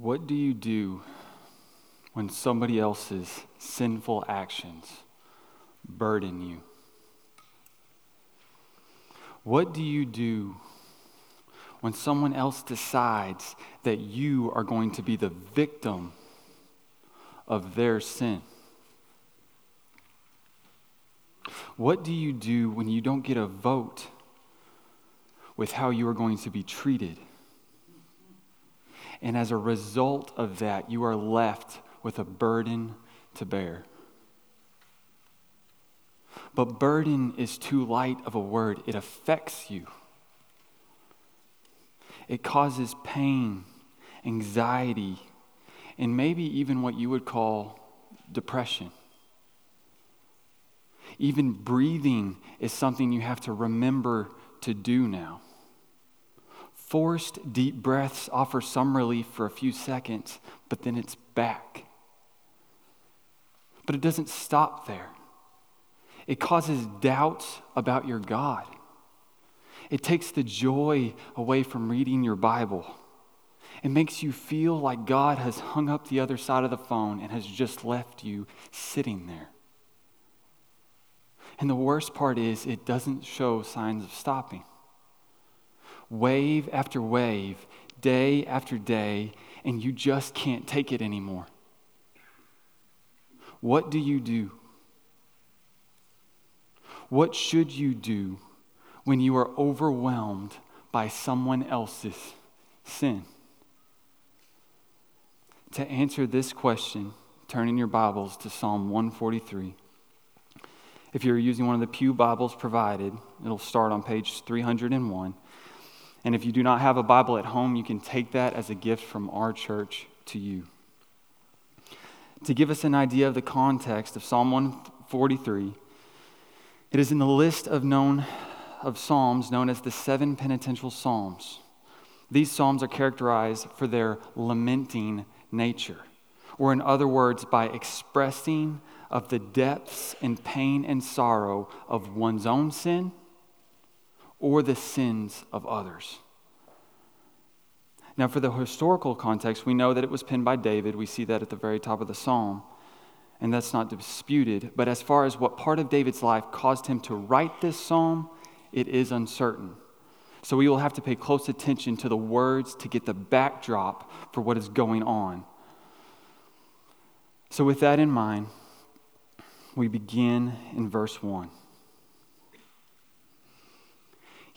What do you do when somebody else's sinful actions burden you? What do you do when someone else decides that you are going to be the victim of their sin? What do you do when you don't get a vote with how you are going to be treated? And as a result of that, you are left with a burden to bear. But burden is too light of a word, it affects you. It causes pain, anxiety, and maybe even what you would call depression. Even breathing is something you have to remember to do now. Forced deep breaths offer some relief for a few seconds, but then it's back. But it doesn't stop there. It causes doubts about your God. It takes the joy away from reading your Bible. It makes you feel like God has hung up the other side of the phone and has just left you sitting there. And the worst part is, it doesn't show signs of stopping wave after wave, day after day, and you just can't take it anymore. What do you do? What should you do when you are overwhelmed by someone else's sin? To answer this question, turn in your Bibles to Psalm 143. If you're using one of the Pew Bibles provided, it'll start on page 301. And if you do not have a Bible at home, you can take that as a gift from our church to you. To give us an idea of the context of Psalm 143, it is in the list of known of psalms known as the seven penitential psalms. These psalms are characterized for their lamenting nature, or in other words, by expressing of the depths and pain and sorrow of one's own sin or the sins of others. Now, for the historical context, we know that it was penned by David. We see that at the very top of the psalm, and that's not disputed. But as far as what part of David's life caused him to write this psalm, it is uncertain. So we will have to pay close attention to the words to get the backdrop for what is going on. So, with that in mind, we begin in verse 1.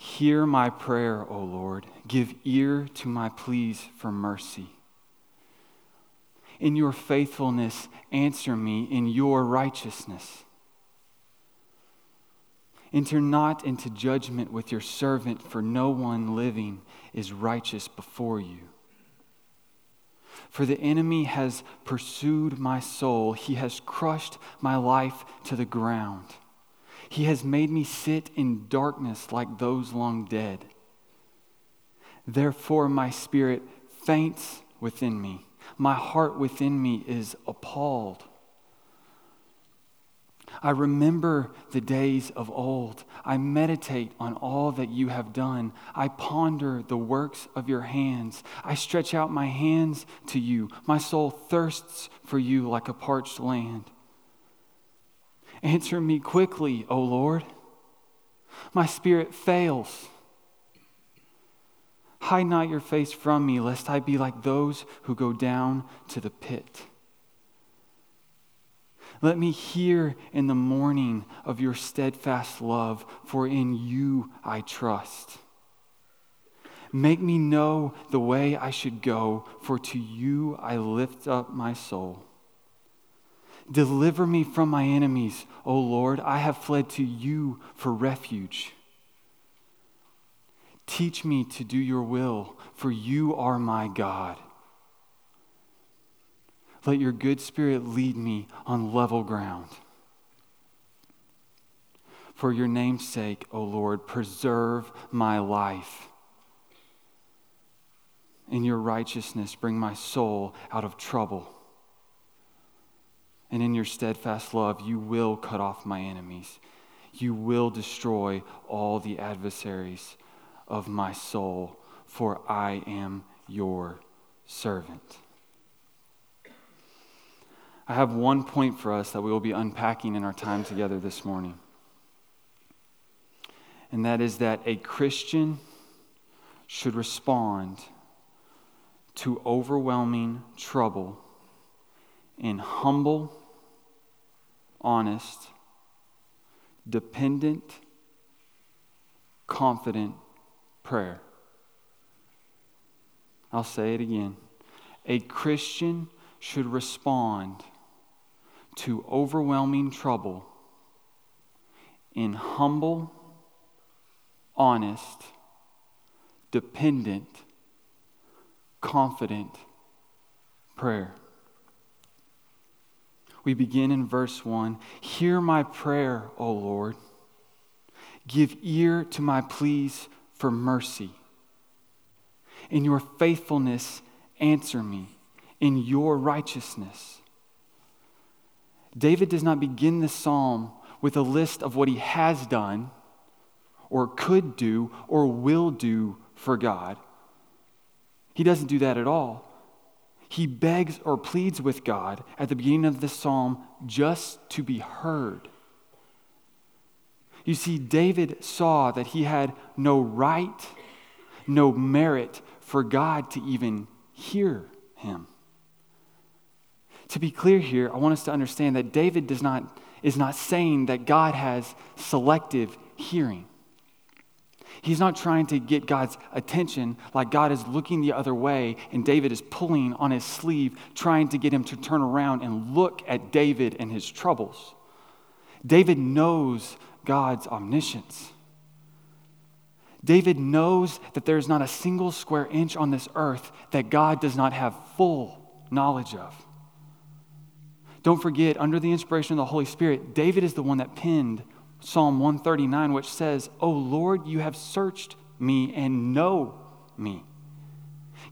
Hear my prayer, O Lord. Give ear to my pleas for mercy. In your faithfulness, answer me in your righteousness. Enter not into judgment with your servant, for no one living is righteous before you. For the enemy has pursued my soul, he has crushed my life to the ground. He has made me sit in darkness like those long dead. Therefore, my spirit faints within me. My heart within me is appalled. I remember the days of old. I meditate on all that you have done. I ponder the works of your hands. I stretch out my hands to you. My soul thirsts for you like a parched land. Answer me quickly, O Lord. My spirit fails. Hide not your face from me, lest I be like those who go down to the pit. Let me hear in the morning of your steadfast love, for in you I trust. Make me know the way I should go, for to you I lift up my soul. Deliver me from my enemies, O Lord. I have fled to you for refuge. Teach me to do your will, for you are my God. Let your good spirit lead me on level ground. For your name's sake, O Lord, preserve my life. In your righteousness, bring my soul out of trouble and in your steadfast love, you will cut off my enemies. You will destroy all the adversaries of my soul, for I am your servant. I have one point for us that we will be unpacking in our time together this morning. And that is that a Christian should respond to overwhelming trouble in humble, honest, dependent, confident prayer. I'll say it again. A Christian should respond to overwhelming trouble in humble, honest, dependent, confident prayer. We begin in verse 1 Hear my prayer, O Lord. Give ear to my pleas for mercy. In your faithfulness, answer me. In your righteousness. David does not begin the psalm with a list of what he has done, or could do, or will do for God. He doesn't do that at all. He begs or pleads with God at the beginning of this psalm just to be heard. You see, David saw that he had no right, no merit for God to even hear him. To be clear here, I want us to understand that David does not, is not saying that God has selective hearing. He's not trying to get God's attention like God is looking the other way and David is pulling on his sleeve, trying to get him to turn around and look at David and his troubles. David knows God's omniscience. David knows that there is not a single square inch on this earth that God does not have full knowledge of. Don't forget, under the inspiration of the Holy Spirit, David is the one that penned Psalm 139, which says, O Lord, you have searched me and know me.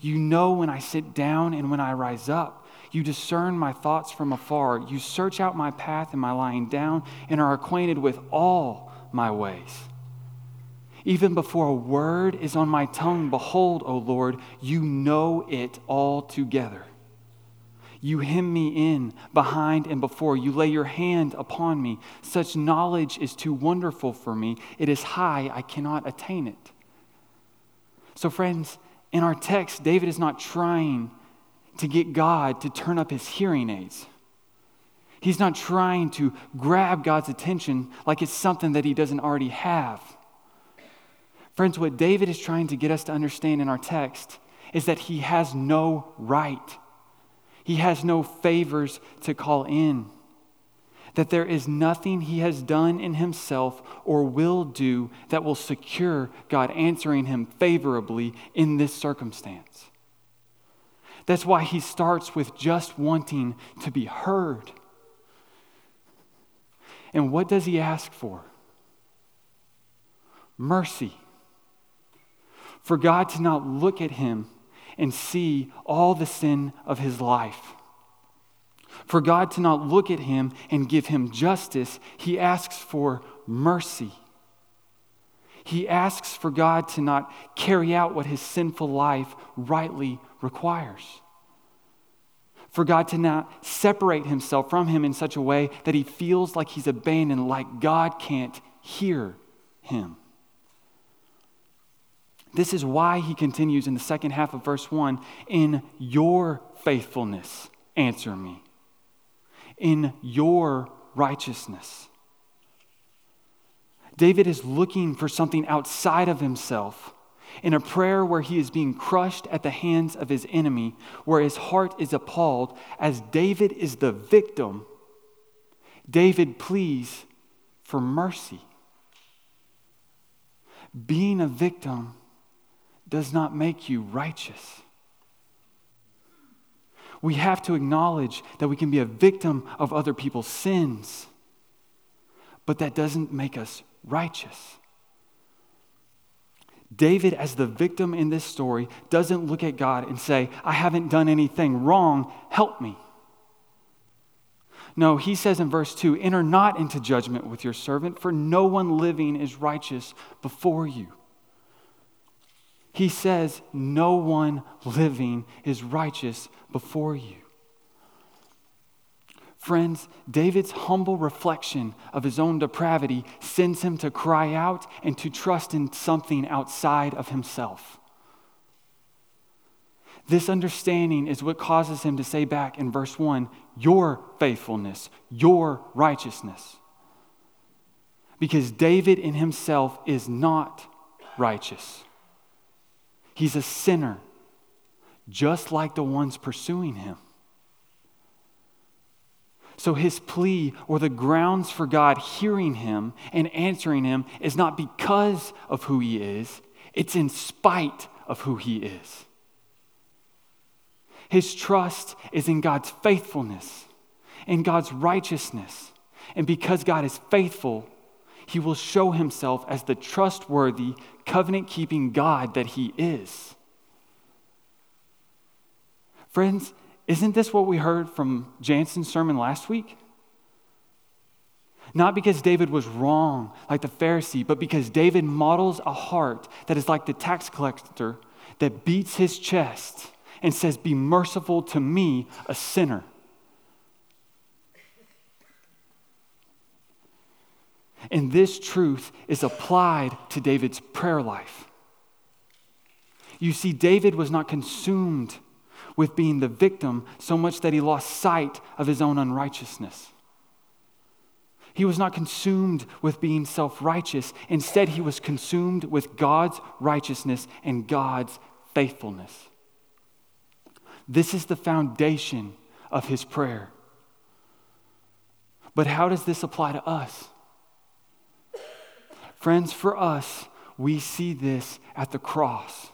You know when I sit down and when I rise up. You discern my thoughts from afar. You search out my path and my lying down and are acquainted with all my ways. Even before a word is on my tongue, behold, O Lord, you know it altogether. You hem me in behind and before. You lay your hand upon me. Such knowledge is too wonderful for me. It is high, I cannot attain it. So, friends, in our text, David is not trying to get God to turn up his hearing aids. He's not trying to grab God's attention like it's something that he doesn't already have. Friends, what David is trying to get us to understand in our text is that he has no right, he has no favors to call in. That there is nothing he has done in himself or will do that will secure God answering him favorably in this circumstance. That's why he starts with just wanting to be heard. And what does he ask for? Mercy. For God to not look at him and see all the sin of his life. For God to not look at him and give him justice, he asks for mercy. He asks for God to not carry out what his sinful life rightly requires. For God to not separate himself from him in such a way that he feels like he's abandoned, like God can't hear him. This is why he continues in the second half of verse 1 In your faithfulness, answer me. In your righteousness. David is looking for something outside of himself in a prayer where he is being crushed at the hands of his enemy, where his heart is appalled, as David is the victim, David pleads for mercy. Being a victim does not make you righteous. We have to acknowledge that we can be a victim of other people's sins, but that doesn't make us righteous. David, as the victim in this story, doesn't look at God and say, I haven't done anything wrong, help me. No, he says in verse 2 Enter not into judgment with your servant, for no one living is righteous before you. He says, No one living is righteous before you. Friends, David's humble reflection of his own depravity sends him to cry out and to trust in something outside of himself. This understanding is what causes him to say back in verse 1 Your faithfulness, your righteousness. Because David in himself is not righteous, he's a sinner, just like the ones pursuing him. So his plea or the grounds for God hearing him and answering him is not because of who he is, it's in spite of who he is. His trust is in God's faithfulness, in God's righteousness. And because God is faithful, he will show himself as the trustworthy, covenant keeping God that he is. Friends, isn't this what we heard from Jansen's sermon last week? Not because David was wrong like the Pharisee, but because David models a heart that is like the tax collector that beats his chest and says, Be merciful to me, a sinner. And this truth is applied to David's prayer life. You see, David was not consumed with being the victim so much that he lost sight of his own unrighteousness. He was not consumed with being self righteous. Instead, he was consumed with God's righteousness and God's faithfulness. This is the foundation of his prayer. But how does this apply to us? Friends, for us, we see this at the cross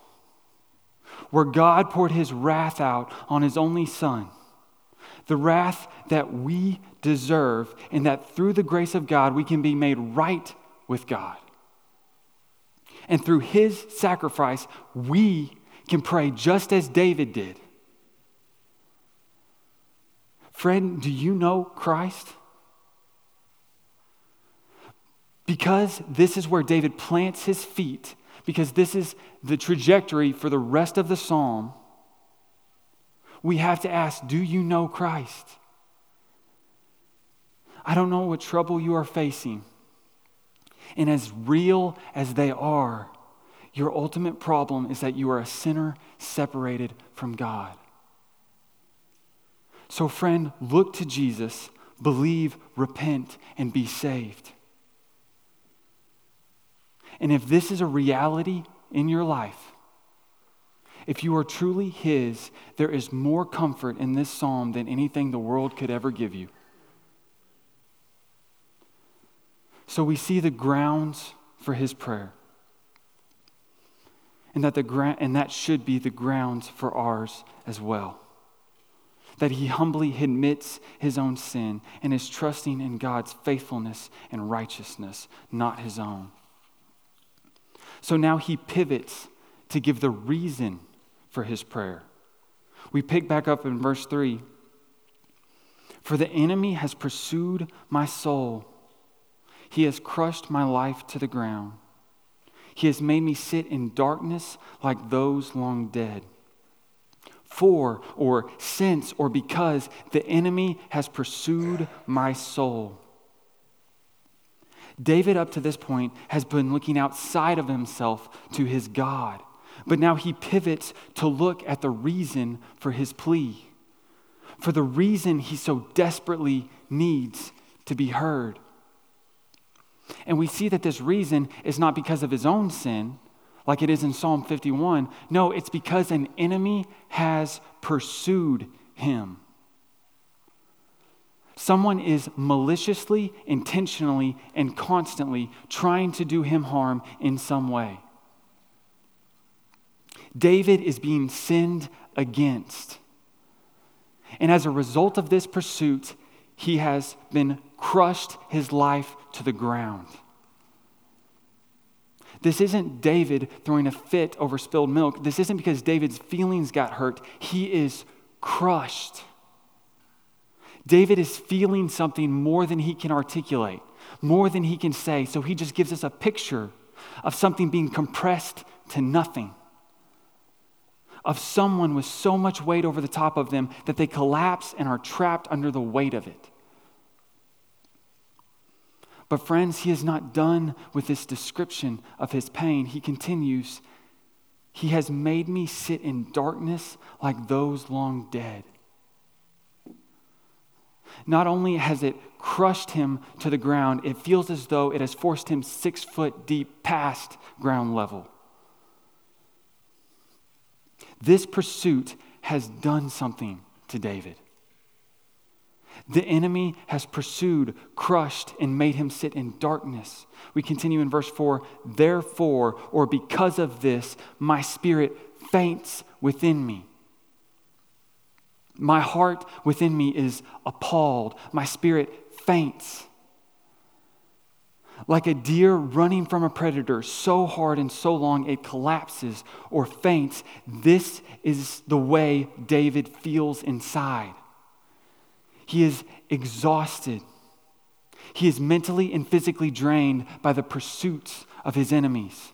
where God poured his wrath out on his only son. The wrath that we deserve, and that through the grace of God, we can be made right with God. And through his sacrifice, we can pray just as David did. Friend, do you know Christ? Because this is where David plants his feet because this is the trajectory for the rest of the psalm, we have to ask Do you know Christ? I don't know what trouble you are facing. And as real as they are, your ultimate problem is that you are a sinner separated from God. So, friend, look to Jesus, believe, repent, and be saved. And if this is a reality in your life, if you are truly His, there is more comfort in this psalm than anything the world could ever give you. So we see the grounds for His prayer. And that, the gra- and that should be the grounds for ours as well. That he humbly admits his own sin and is trusting in God's faithfulness and righteousness, not his own. So now he pivots to give the reason for his prayer. We pick back up in verse 3 For the enemy has pursued my soul, he has crushed my life to the ground. He has made me sit in darkness like those long dead. For, or since, or because the enemy has pursued my soul. David, up to this point, has been looking outside of himself to his God. But now he pivots to look at the reason for his plea, for the reason he so desperately needs to be heard. And we see that this reason is not because of his own sin, like it is in Psalm 51. No, it's because an enemy has pursued him. Someone is maliciously, intentionally, and constantly trying to do him harm in some way. David is being sinned against. And as a result of this pursuit, he has been crushed his life to the ground. This isn't David throwing a fit over spilled milk. This isn't because David's feelings got hurt. He is crushed. David is feeling something more than he can articulate, more than he can say. So he just gives us a picture of something being compressed to nothing, of someone with so much weight over the top of them that they collapse and are trapped under the weight of it. But, friends, he is not done with this description of his pain. He continues, He has made me sit in darkness like those long dead. Not only has it crushed him to the ground, it feels as though it has forced him six foot deep past ground level. This pursuit has done something to David. The enemy has pursued, crushed, and made him sit in darkness. We continue in verse 4 Therefore, or because of this, my spirit faints within me. My heart within me is appalled. My spirit faints. Like a deer running from a predator so hard and so long it collapses or faints, this is the way David feels inside. He is exhausted. He is mentally and physically drained by the pursuits of his enemies.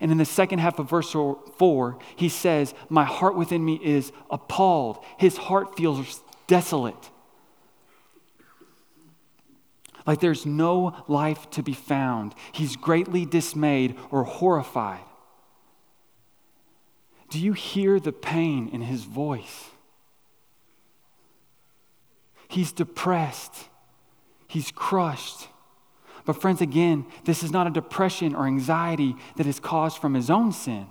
And in the second half of verse 4, he says, My heart within me is appalled. His heart feels desolate. Like there's no life to be found. He's greatly dismayed or horrified. Do you hear the pain in his voice? He's depressed. He's crushed. But, friends, again, this is not a depression or anxiety that is caused from his own sin.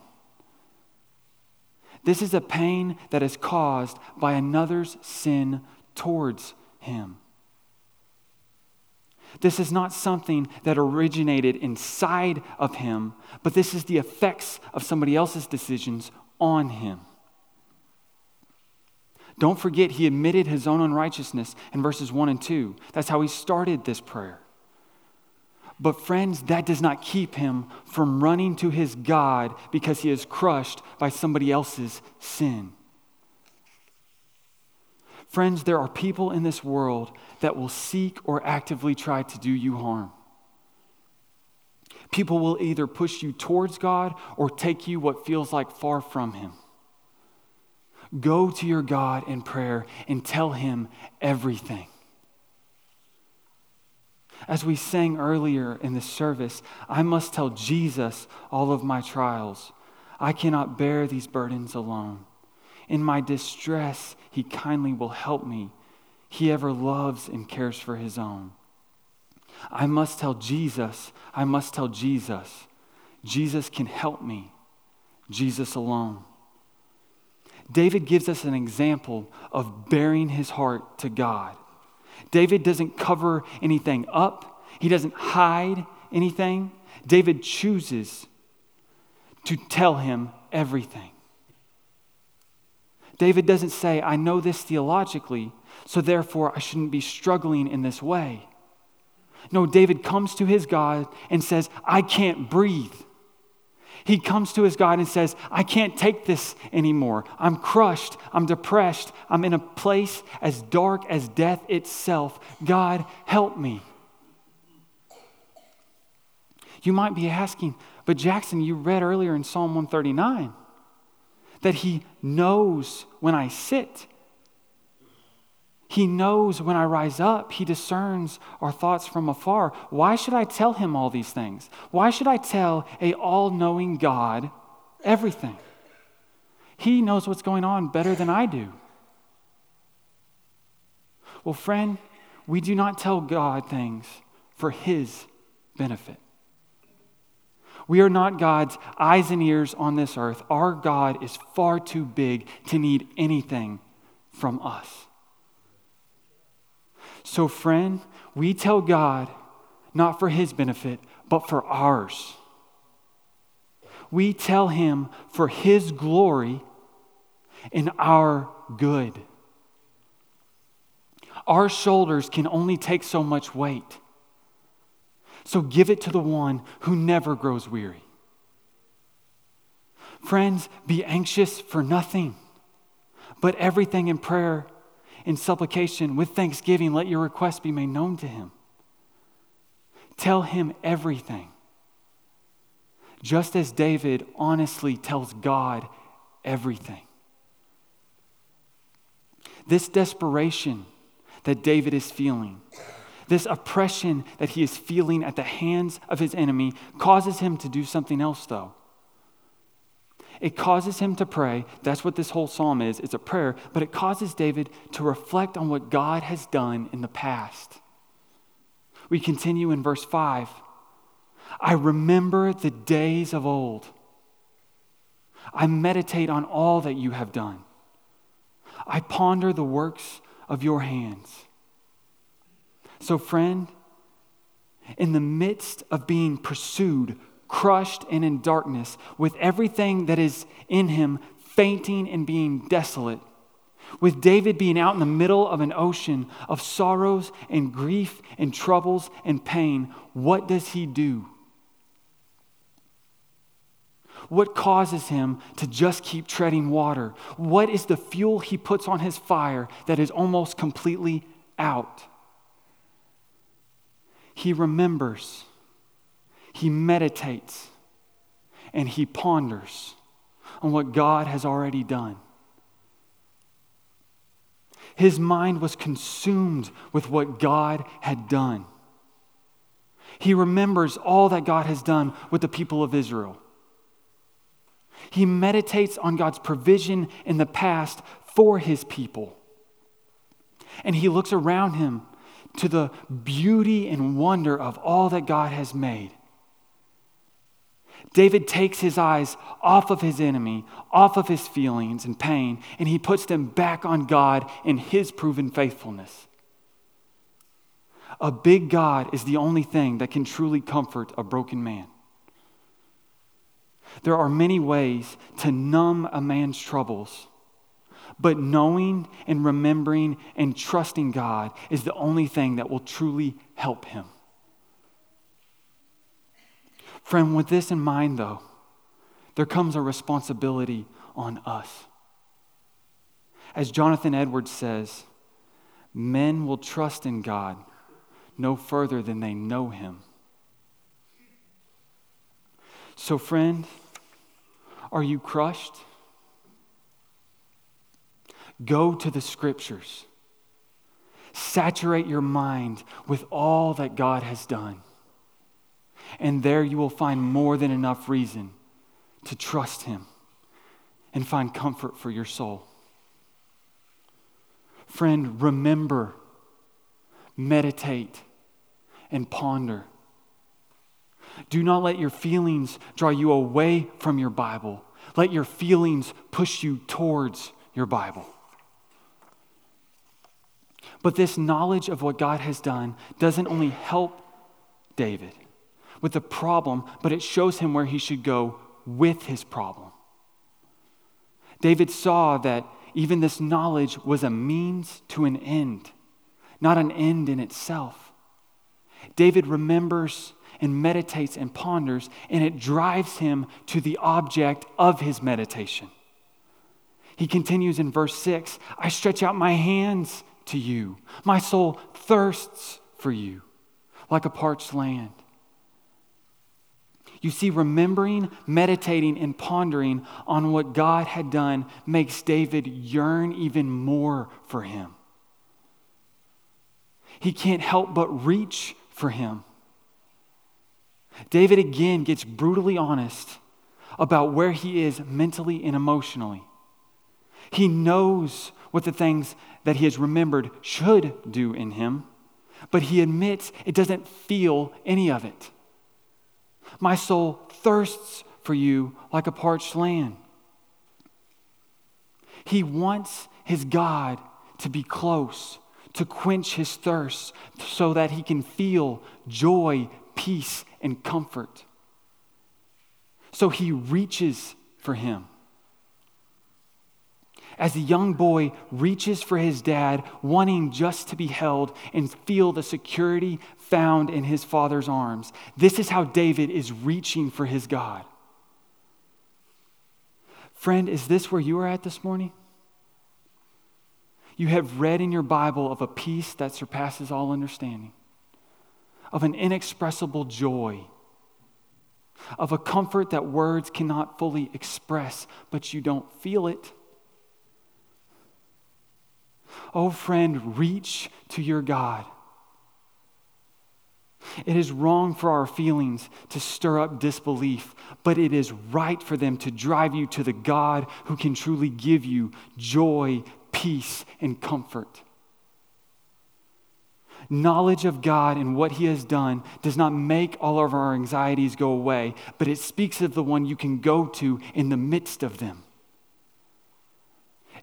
This is a pain that is caused by another's sin towards him. This is not something that originated inside of him, but this is the effects of somebody else's decisions on him. Don't forget, he admitted his own unrighteousness in verses 1 and 2. That's how he started this prayer. But, friends, that does not keep him from running to his God because he is crushed by somebody else's sin. Friends, there are people in this world that will seek or actively try to do you harm. People will either push you towards God or take you what feels like far from Him. Go to your God in prayer and tell Him everything. As we sang earlier in the service, I must tell Jesus all of my trials. I cannot bear these burdens alone. In my distress, He kindly will help me. He ever loves and cares for His own. I must tell Jesus, I must tell Jesus. Jesus can help me. Jesus alone. David gives us an example of baring his heart to God. David doesn't cover anything up, he doesn't hide anything. David chooses to tell him everything. David doesn't say, I know this theologically, so therefore I shouldn't be struggling in this way. No, David comes to his God and says, I can't breathe. He comes to his God and says, I can't take this anymore. I'm crushed. I'm depressed. I'm in a place as dark as death itself. God, help me. You might be asking, but Jackson, you read earlier in Psalm 139 that he knows when I sit. He knows when I rise up. He discerns our thoughts from afar. Why should I tell him all these things? Why should I tell a all-knowing God everything? He knows what's going on better than I do. Well, friend, we do not tell God things for his benefit. We are not God's eyes and ears on this earth. Our God is far too big to need anything from us. So, friend, we tell God not for his benefit, but for ours. We tell him for his glory and our good. Our shoulders can only take so much weight. So give it to the one who never grows weary. Friends, be anxious for nothing, but everything in prayer in supplication with thanksgiving, let your request be made known to him. Tell him everything. Just as David honestly tells God everything. This desperation that David is feeling This oppression that he is feeling at the hands of his enemy causes him to do something else, though. It causes him to pray. That's what this whole psalm is. It's a prayer, but it causes David to reflect on what God has done in the past. We continue in verse 5. I remember the days of old. I meditate on all that you have done. I ponder the works of your hands. So, friend, in the midst of being pursued, crushed, and in darkness, with everything that is in him fainting and being desolate, with David being out in the middle of an ocean of sorrows and grief and troubles and pain, what does he do? What causes him to just keep treading water? What is the fuel he puts on his fire that is almost completely out? He remembers, he meditates, and he ponders on what God has already done. His mind was consumed with what God had done. He remembers all that God has done with the people of Israel. He meditates on God's provision in the past for his people. And he looks around him to the beauty and wonder of all that God has made. David takes his eyes off of his enemy, off of his feelings and pain, and he puts them back on God and his proven faithfulness. A big God is the only thing that can truly comfort a broken man. There are many ways to numb a man's troubles, but knowing and remembering and trusting God is the only thing that will truly help him. Friend, with this in mind, though, there comes a responsibility on us. As Jonathan Edwards says, men will trust in God no further than they know him. So, friend, are you crushed? Go to the scriptures. Saturate your mind with all that God has done. And there you will find more than enough reason to trust Him and find comfort for your soul. Friend, remember, meditate, and ponder do not let your feelings draw you away from your Bible. Let your feelings push you towards your Bible. But this knowledge of what God has done doesn't only help David with the problem, but it shows him where he should go with his problem. David saw that even this knowledge was a means to an end, not an end in itself. David remembers and meditates and ponders, and it drives him to the object of his meditation. He continues in verse 6 I stretch out my hands to you. My soul thirsts for you like a parched land. You see, remembering, meditating, and pondering on what God had done makes David yearn even more for him. He can't help but reach for him. David again gets brutally honest about where he is mentally and emotionally. He knows what the things that he has remembered should do in him, but he admits it doesn't feel any of it. My soul thirsts for you like a parched land. He wants his God to be close, to quench his thirst, so that he can feel joy, peace, and comfort. So he reaches for him. As the young boy reaches for his dad, wanting just to be held and feel the security found in his father's arms, this is how David is reaching for his God. Friend, is this where you are at this morning? You have read in your Bible of a peace that surpasses all understanding of an inexpressible joy, of a comfort that words cannot fully express, but you don't feel it. Oh, friend, reach to your God. It is wrong for our feelings to stir up disbelief, but it is right for them to drive you to the God who can truly give you joy, peace, and comfort. Knowledge of God and what He has done does not make all of our anxieties go away, but it speaks of the one you can go to in the midst of them.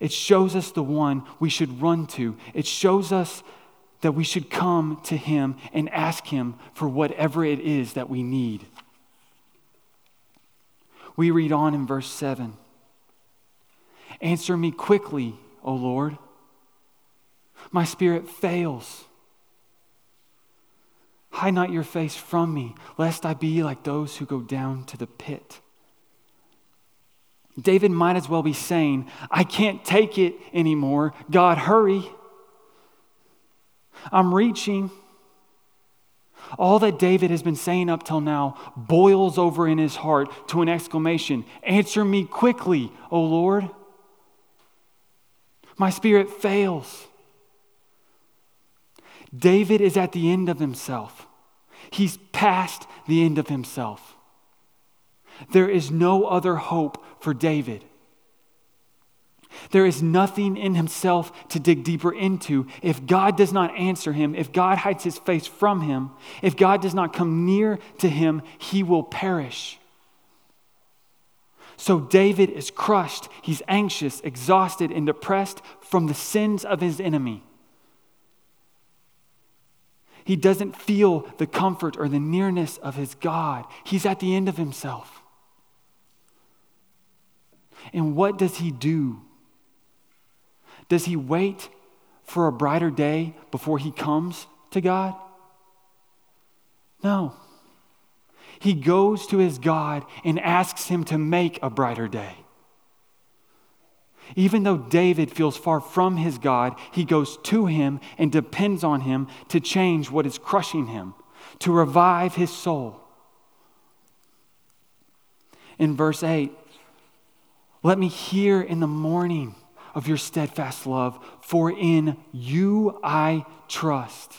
It shows us the one we should run to. It shows us that we should come to Him and ask Him for whatever it is that we need. We read on in verse 7 Answer me quickly, O Lord. My spirit fails. Hide not your face from me, lest I be like those who go down to the pit. David might as well be saying, I can't take it anymore. God, hurry. I'm reaching. All that David has been saying up till now boils over in his heart to an exclamation Answer me quickly, O Lord. My spirit fails. David is at the end of himself. He's past the end of himself. There is no other hope for David. There is nothing in himself to dig deeper into. If God does not answer him, if God hides his face from him, if God does not come near to him, he will perish. So David is crushed. He's anxious, exhausted, and depressed from the sins of his enemy. He doesn't feel the comfort or the nearness of his God. He's at the end of himself. And what does he do? Does he wait for a brighter day before he comes to God? No. He goes to his God and asks him to make a brighter day. Even though David feels far from his God, he goes to him and depends on him to change what is crushing him, to revive his soul. In verse 8, let me hear in the morning of your steadfast love, for in you I trust.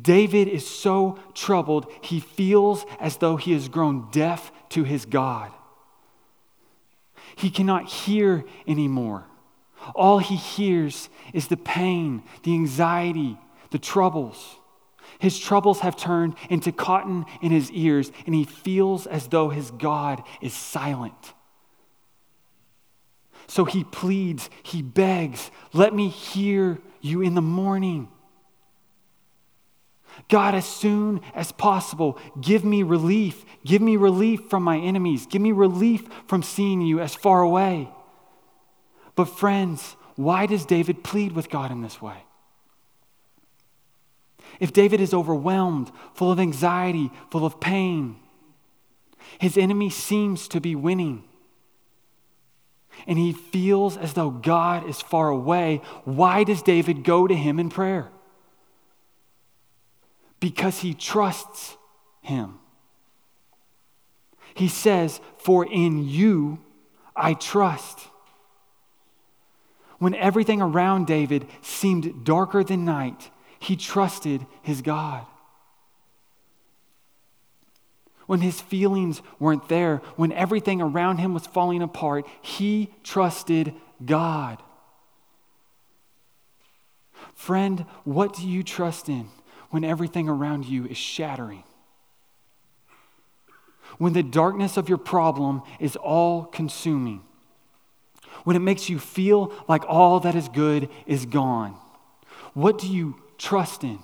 David is so troubled, he feels as though he has grown deaf to his God. He cannot hear anymore. All he hears is the pain, the anxiety, the troubles. His troubles have turned into cotton in his ears, and he feels as though his God is silent. So he pleads, he begs, let me hear you in the morning. God, as soon as possible, give me relief. Give me relief from my enemies. Give me relief from seeing you as far away. But, friends, why does David plead with God in this way? If David is overwhelmed, full of anxiety, full of pain, his enemy seems to be winning. And he feels as though God is far away. Why does David go to him in prayer? because he trusts him. He says, For in you I trust. When everything around David seemed darker than night, he trusted his God. When his feelings weren't there, when everything around him was falling apart, he trusted God. Friend, what do you trust in? when everything around you is shattering. When the darkness of your problem is all consuming. When it makes you feel like all that is good is gone. What do you trust in?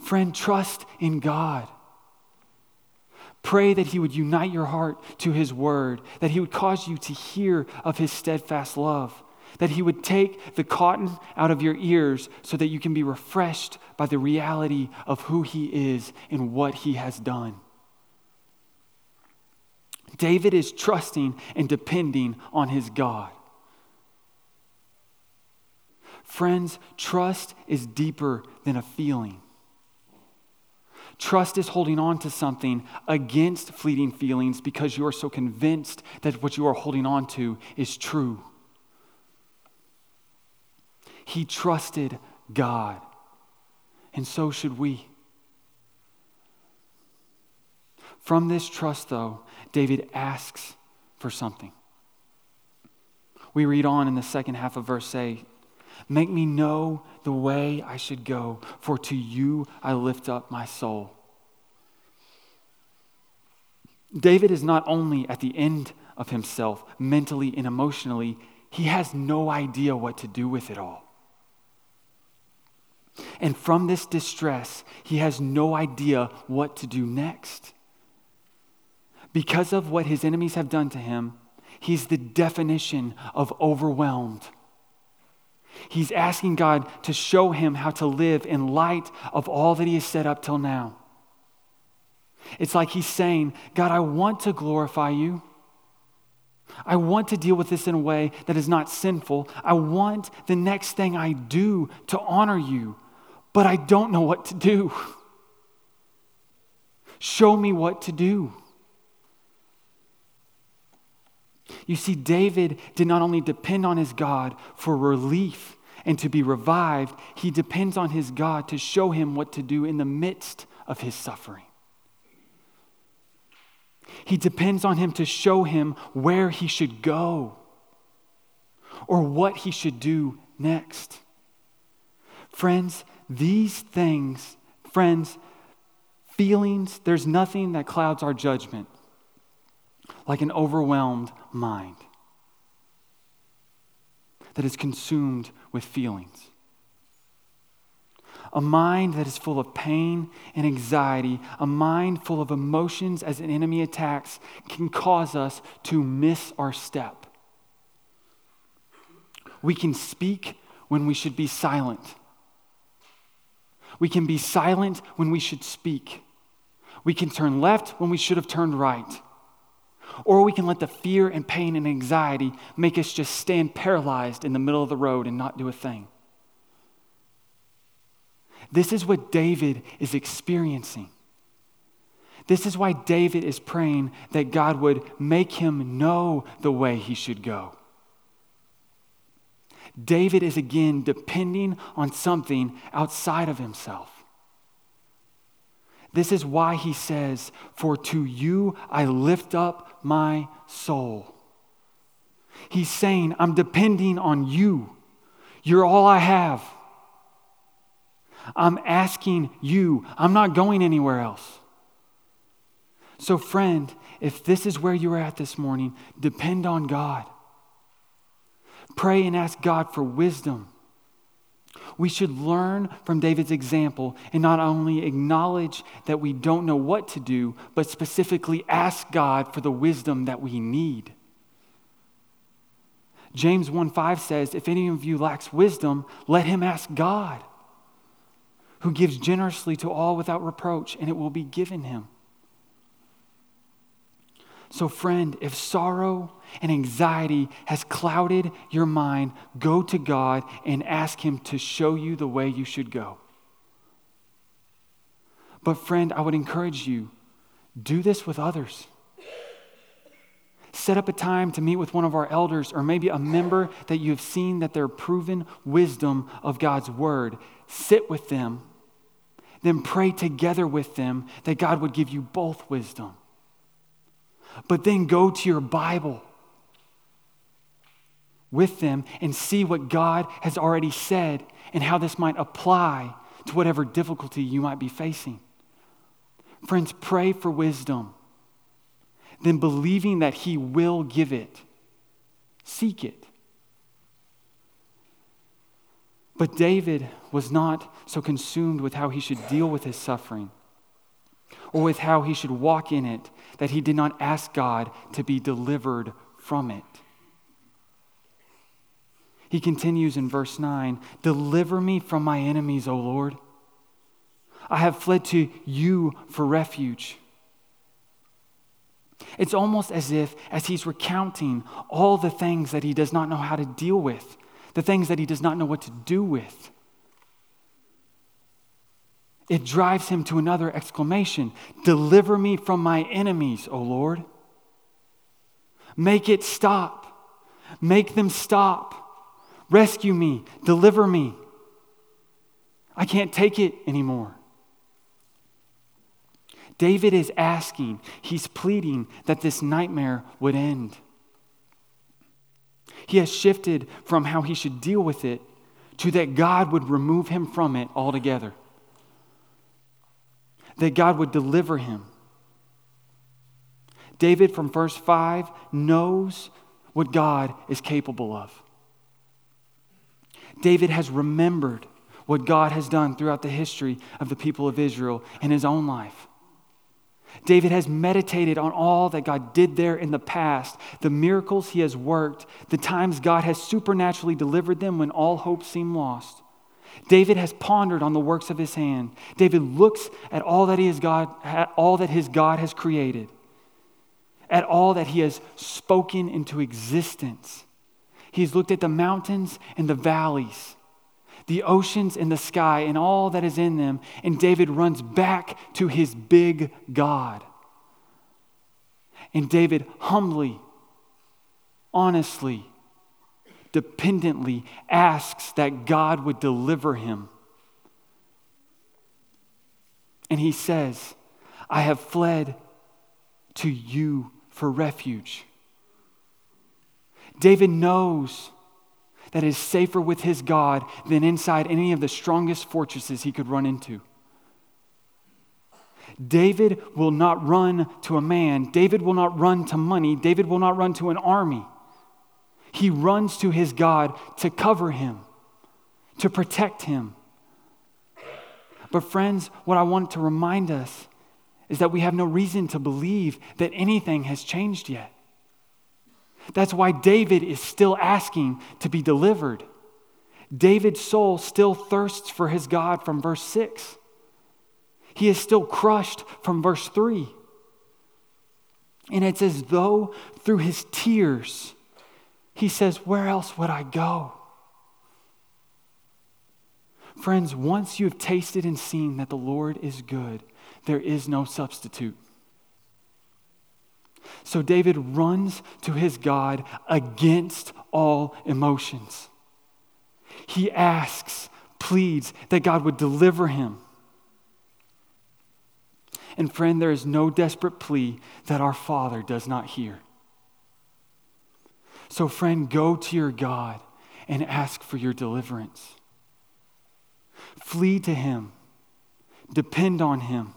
Friend, trust in God. Pray that He would unite your heart to His word, that He would cause you to hear of His steadfast love, that He would take the cotton out of your ears so that you can be refreshed by the reality of who He is and what He has done. David is trusting and depending on his God. Friends, trust is deeper than a feeling. Trust is holding on to something against fleeting feelings because you are so convinced that what you are holding on to is true. He trusted God. and so should we. From this trust, though, David asks for something. We read on in the second half of verse 8 Make me know the way I should go, for to you I lift up my soul. David is not only at the end of himself, mentally and emotionally, he has no idea what to do with it all. And from this distress, he has no idea what to do next. Because of what his enemies have done to him, he's the definition of overwhelmed. He's asking God to show him how to live in light of all that he has set up till now. It's like he's saying, God, I want to glorify you. I want to deal with this in a way that is not sinful. I want the next thing I do to honor you, but I don't know what to do. Show me what to do. You see, David did not only depend on his God for relief and to be revived, he depends on his God to show him what to do in the midst of his suffering. He depends on him to show him where he should go or what he should do next. Friends, these things, friends, feelings, there's nothing that clouds our judgment like an overwhelmed mind that is consumed with feelings. A mind that is full of pain and anxiety, a mind full of emotions as an enemy attacks, can cause us to miss our step. We can speak when we should be silent. We can be silent when we should speak. We can turn left when we should have turned right. Or we can let the fear and pain and anxiety make us just stand paralyzed in the middle of the road and not do a thing. This is what David is experiencing. This is why David is praying that God would make him know the way he should go. David is again depending on something outside of himself. This is why he says, For to you I lift up my soul. He's saying, I'm depending on you. You're all I have. I'm asking you. I'm not going anywhere else. So, friend, if this is where you're at this morning, depend on God. Pray and ask God for wisdom we should learn from David's example and not only acknowledge that we don't know what to do, but specifically ask God for the wisdom that we need. James 1 5 says, If any of you lacks wisdom, let him ask God, who gives generously to all without reproach, and it will be given him. So, friend, if sorrow and anxiety has clouded your mind, go to God and ask Him to show you the way you should go. But, friend, I would encourage you do this with others. Set up a time to meet with one of our elders or maybe a member that you have seen that they're proven wisdom of God's word. Sit with them, then pray together with them that God would give you both wisdom. But then go to your Bible with them and see what God has already said and how this might apply to whatever difficulty you might be facing. Friends, pray for wisdom. Then, believing that He will give it, seek it. But David was not so consumed with how he should deal with his suffering or with how he should walk in it, that he did not ask God to be delivered from it. He continues in verse 9 Deliver me from my enemies, O Lord. I have fled to you for refuge. It's almost as if, as he's recounting all the things that he does not know how to deal with, the things that he does not know what to do with, it drives him to another exclamation Deliver me from my enemies, O Lord. Make it stop. Make them stop. Rescue me. Deliver me. I can't take it anymore. David is asking, he's pleading that this nightmare would end. He has shifted from how he should deal with it to that God would remove him from it altogether, that God would deliver him. David, from verse 5, knows what God is capable of. David has remembered what God has done throughout the history of the people of Israel in his own life. David has meditated on all that God did there in the past, the miracles he has worked, the times God has supernaturally delivered them when all hope seemed lost. David has pondered on the works of his hand. David looks at all that, he has God, all that his God has created, at all that he has spoken into existence. He's looked at the mountains and the valleys the oceans and the sky and all that is in them. And David runs back to his big God. And David humbly, honestly, dependently asks that God would deliver him. And he says, I have fled to you for refuge. David knows that is safer with his God than inside any of the strongest fortresses he could run into. David will not run to a man. David will not run to money. David will not run to an army. He runs to his God to cover him, to protect him. But, friends, what I want to remind us is that we have no reason to believe that anything has changed yet. That's why David is still asking to be delivered. David's soul still thirsts for his God from verse 6. He is still crushed from verse 3. And it's as though through his tears, he says, Where else would I go? Friends, once you have tasted and seen that the Lord is good, there is no substitute. So David runs to his God against all emotions. He asks, pleads that God would deliver him. And friend, there is no desperate plea that our Father does not hear. So, friend, go to your God and ask for your deliverance. Flee to Him, depend on Him.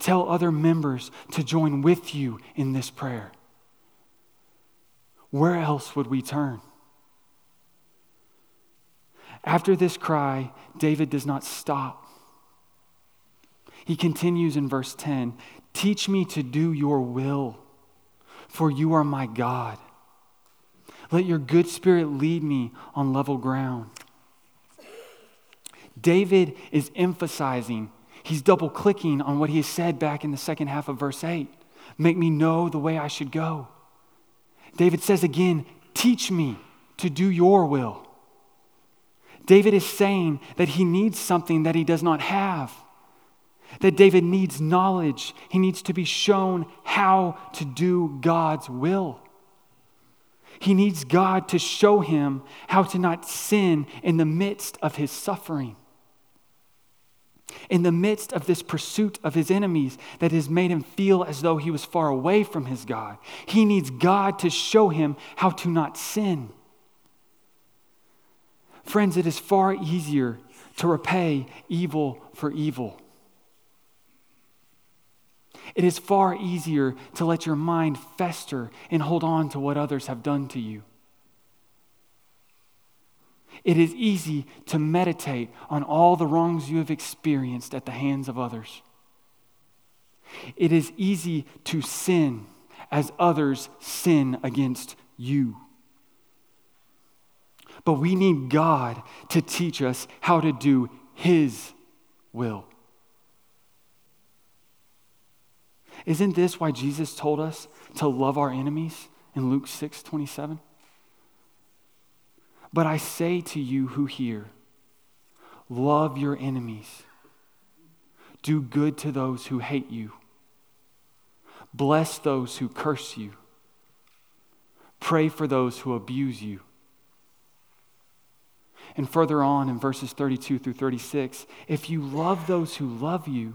Tell other members to join with you in this prayer. Where else would we turn? After this cry, David does not stop. He continues in verse 10 Teach me to do your will, for you are my God. Let your good spirit lead me on level ground. David is emphasizing He's double clicking on what he has said back in the second half of verse 8 Make me know the way I should go. David says again, Teach me to do your will. David is saying that he needs something that he does not have. That David needs knowledge. He needs to be shown how to do God's will. He needs God to show him how to not sin in the midst of his suffering in the midst of this pursuit of his enemies that has made him feel as though he was far away from his God. He needs God to show him how to not sin. Friends, it is far easier to repay evil for evil. It is far easier to let your mind fester and hold on to what others have done to you. It is easy to meditate on all the wrongs you have experienced at the hands of others. It is easy to sin as others sin against you. But we need God to teach us how to do His will. Isn't this why Jesus told us to love our enemies in Luke 6 27? But I say to you who hear, love your enemies, do good to those who hate you, bless those who curse you, pray for those who abuse you. And further on in verses 32 through 36, if you love those who love you,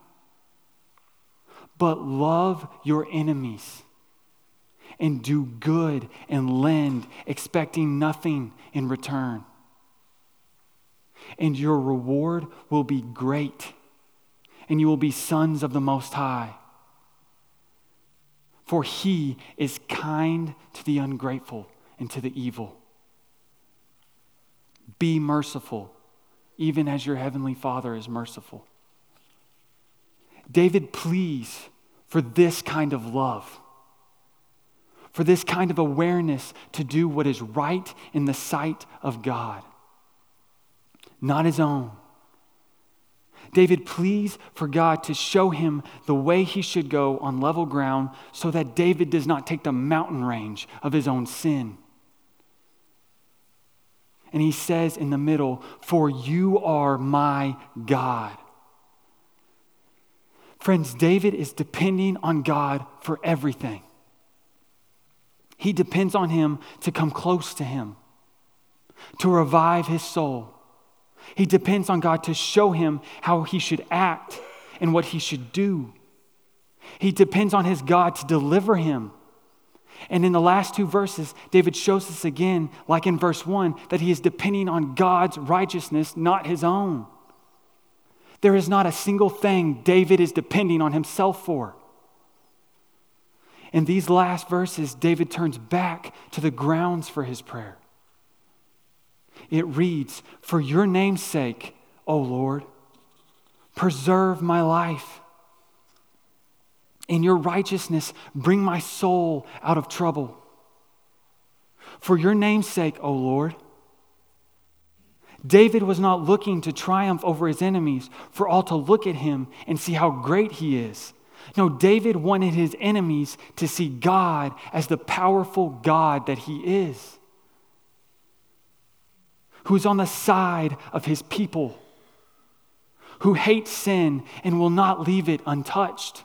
But love your enemies and do good and lend, expecting nothing in return. And your reward will be great, and you will be sons of the Most High. For he is kind to the ungrateful and to the evil. Be merciful, even as your heavenly Father is merciful. David pleads for this kind of love, for this kind of awareness to do what is right in the sight of God, not his own. David pleads for God to show him the way he should go on level ground so that David does not take the mountain range of his own sin. And he says in the middle, For you are my God. Friends, David is depending on God for everything. He depends on him to come close to him, to revive his soul. He depends on God to show him how he should act and what he should do. He depends on his God to deliver him and in the last two verses, David shows us again, like in verse 1, that he is depending on God's righteousness, not his own. There is not a single thing David is depending on himself for. In these last verses, David turns back to the grounds for his prayer. It reads, For your name's sake, O Lord, preserve my life. In your righteousness, bring my soul out of trouble. For your name's sake, O Lord. David was not looking to triumph over his enemies for all to look at him and see how great he is. No, David wanted his enemies to see God as the powerful God that he is, who's on the side of his people, who hates sin and will not leave it untouched.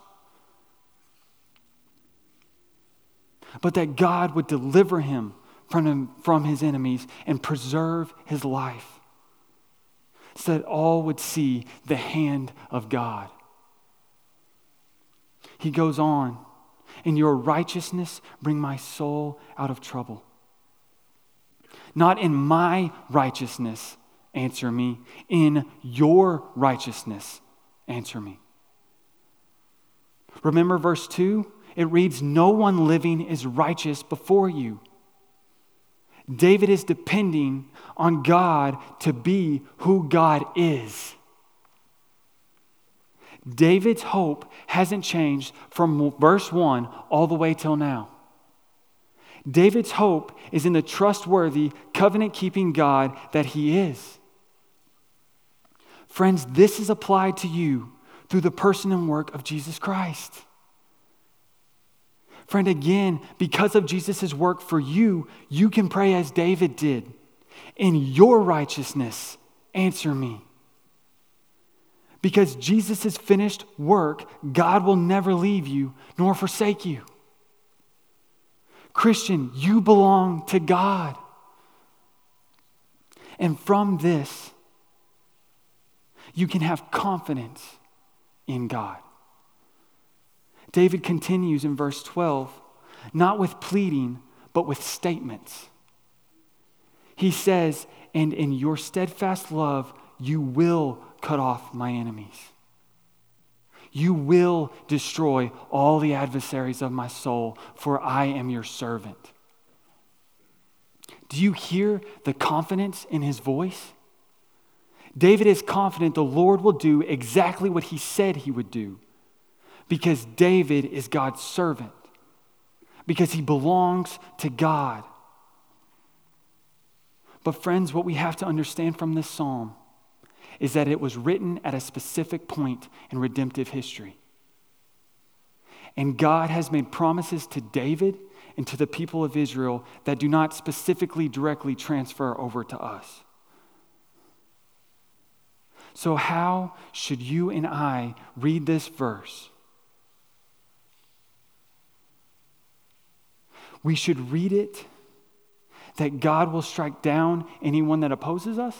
but that God would deliver him from, him, from his enemies and preserve his life so that all would see the hand of God. He goes on, in your righteousness, bring my soul out of trouble. Not in my righteousness, answer me. In your righteousness, answer me. Remember verse 2? it reads, No one living is righteous before you. David is depending on God to be who God is. David's hope hasn't changed from verse 1 all the way till now. David's hope is in the trustworthy, covenant keeping God that he is. Friends, this is applied to you through the person and work of Jesus Christ. Friend, again, because of Jesus' work for you, you can pray as David did. In your righteousness, answer me. Because Jesus' finished work, God will never leave you nor forsake you. Christian, you belong to God. And from this, you can have confidence in God. David continues in verse 12, not with pleading, but with statements. He says, And in your steadfast love, you will cut off my enemies. You will destroy all the adversaries of my soul, for I am your servant. Do you hear the confidence in his voice? David is confident the Lord will do exactly what he said he would do because David is God's servant, because he belongs to God. But, friends, what we have to understand from this psalm is that it was written at a specific point in redemptive history. And God has made promises to David and to the people of Israel that do not specifically directly transfer over to us. So, how should you and I read this verse? We should read it that God will strike down anyone that opposes us.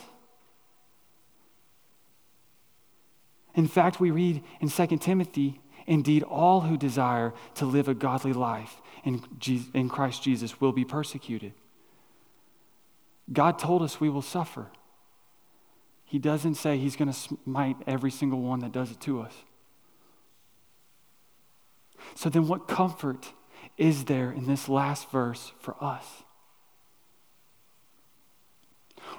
In fact, we read in 2 Timothy indeed, all who desire to live a godly life in, Jesus, in Christ Jesus will be persecuted. God told us we will suffer. He doesn't say he's going to smite every single one that does it to us. So then, what comfort is there in this last verse for us?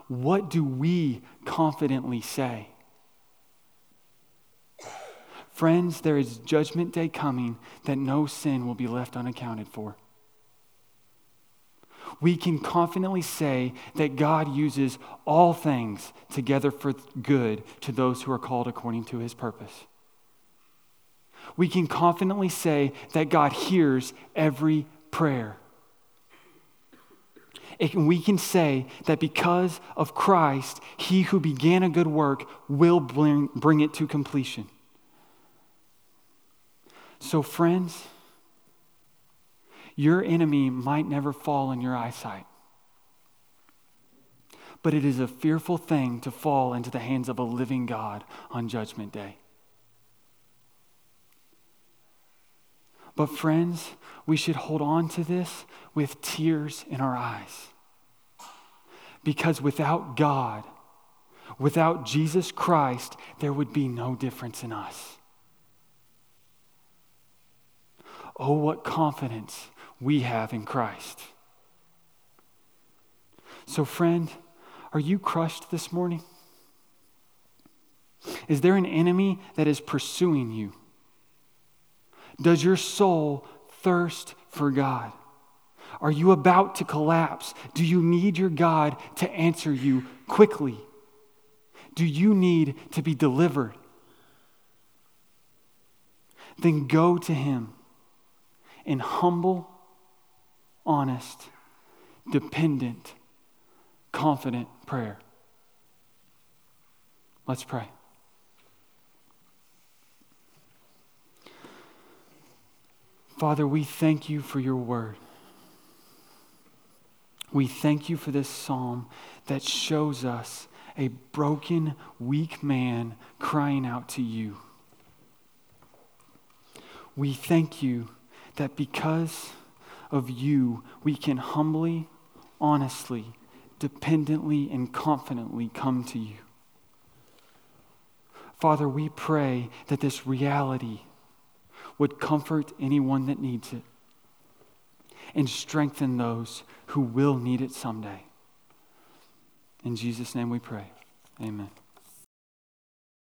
What do we confidently say? Friends, there is judgment day coming that no sin will be left unaccounted for. We can confidently say that God uses all things together for good to those who are called according to his purpose. We can confidently say that God hears every prayer. And we can say that because of Christ, he who began a good work will bring, bring it to completion. So, friends, your enemy might never fall in your eyesight. But it is a fearful thing to fall into the hands of a living God on Judgment Day. But, friends, we should hold on to this with tears in our eyes. Because without God, without Jesus Christ, there would be no difference in us. Oh, what confidence we have in Christ. So, friend, are you crushed this morning? Is there an enemy that is pursuing you? Does your soul thirst for God? Are you about to collapse? Do you need your God to answer you quickly? Do you need to be delivered? Then go to Him in humble, honest, dependent, confident prayer. Let's pray. Father, we thank you for your word. We thank you for this psalm that shows us a broken, weak man crying out to you. We thank you that because of you, we can humbly, honestly, dependently, and confidently come to you. Father, we pray that this reality would comfort anyone that needs it and strengthen those who will need it someday. In Jesus' name we pray. Amen.